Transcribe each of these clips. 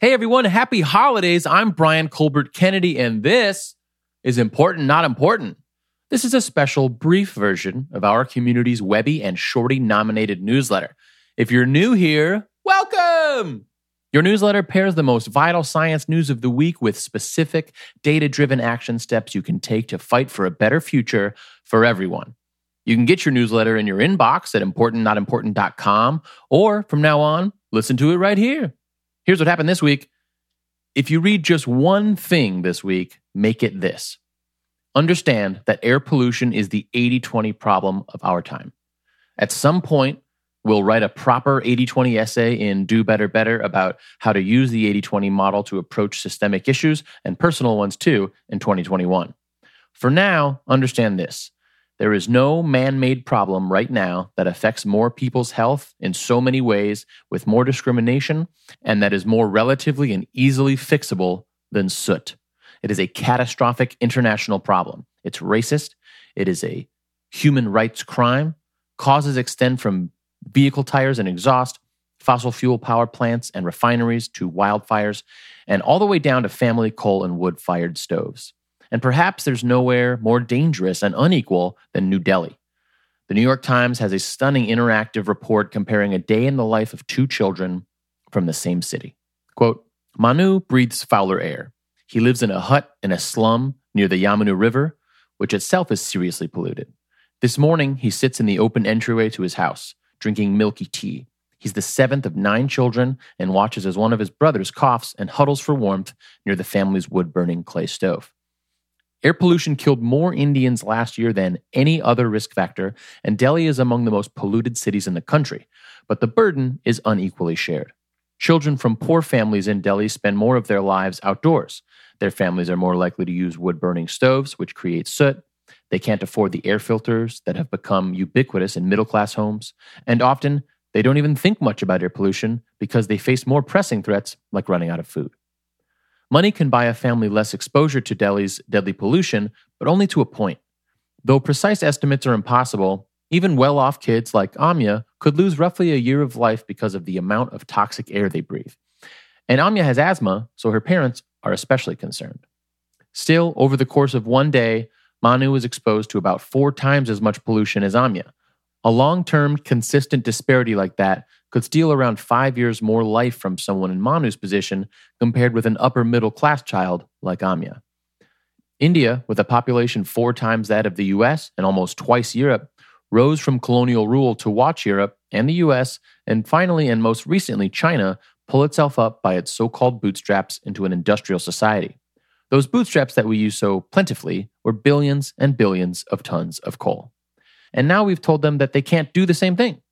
Hey everyone, happy holidays. I'm Brian Colbert Kennedy, and this is Important Not Important. This is a special, brief version of our community's Webby and Shorty nominated newsletter. If you're new here, welcome! Your newsletter pairs the most vital science news of the week with specific, data driven action steps you can take to fight for a better future for everyone. You can get your newsletter in your inbox at importantnotimportant.com, or from now on, listen to it right here. Here's what happened this week. If you read just one thing this week, make it this. Understand that air pollution is the 80 20 problem of our time. At some point, we'll write a proper 80 20 essay in Do Better Better about how to use the 80 20 model to approach systemic issues and personal ones too in 2021. For now, understand this there is no man made problem right now that affects more people's health in so many ways with more discrimination and that is more relatively and easily fixable than soot. It is a catastrophic international problem. It's racist. It is a human rights crime. Causes extend from vehicle tires and exhaust, fossil fuel power plants and refineries to wildfires, and all the way down to family coal and wood fired stoves. And perhaps there's nowhere more dangerous and unequal than New Delhi. The New York Times has a stunning interactive report comparing a day in the life of two children from the same city. Quote Manu breathes fouler air. He lives in a hut in a slum near the Yamuna River, which itself is seriously polluted. This morning, he sits in the open entryway to his house, drinking milky tea. He's the seventh of nine children and watches as one of his brothers coughs and huddles for warmth near the family's wood burning clay stove. Air pollution killed more Indians last year than any other risk factor, and Delhi is among the most polluted cities in the country. But the burden is unequally shared. Children from poor families in Delhi spend more of their lives outdoors. Their families are more likely to use wood burning stoves, which create soot. They can't afford the air filters that have become ubiquitous in middle class homes. And often, they don't even think much about air pollution because they face more pressing threats like running out of food. Money can buy a family less exposure to Delhi's deadly pollution, but only to a point. Though precise estimates are impossible, even well off kids like Amya could lose roughly a year of life because of the amount of toxic air they breathe. And Amya has asthma, so her parents are especially concerned. Still, over the course of one day, Manu is exposed to about four times as much pollution as Amya. A long term, consistent disparity like that could steal around five years more life from someone in Manu's position compared with an upper middle class child like Amya. India, with a population four times that of the US and almost twice Europe, rose from colonial rule to watch Europe and the US, and finally and most recently China, pull itself up by its so called bootstraps into an industrial society. Those bootstraps that we use so plentifully were billions and billions of tons of coal. And now we've told them that they can't do the same thing.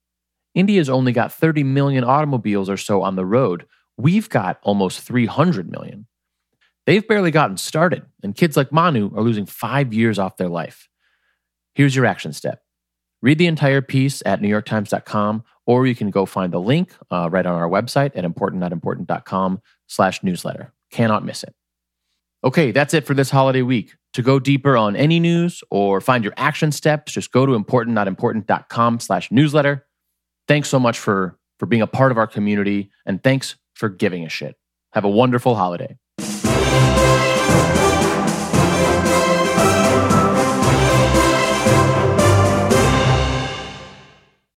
India's only got 30 million automobiles or so on the road. We've got almost 300 million. They've barely gotten started, and kids like Manu are losing five years off their life. Here's your action step. Read the entire piece at newyorktimes.com, or you can go find the link uh, right on our website at importantnotimportant.com slash newsletter. Cannot miss it. Okay, that's it for this holiday week. To go deeper on any news or find your action steps, just go to importantnotimportant.com slash newsletter. Thanks so much for for being a part of our community and thanks for giving a shit. Have a wonderful holiday.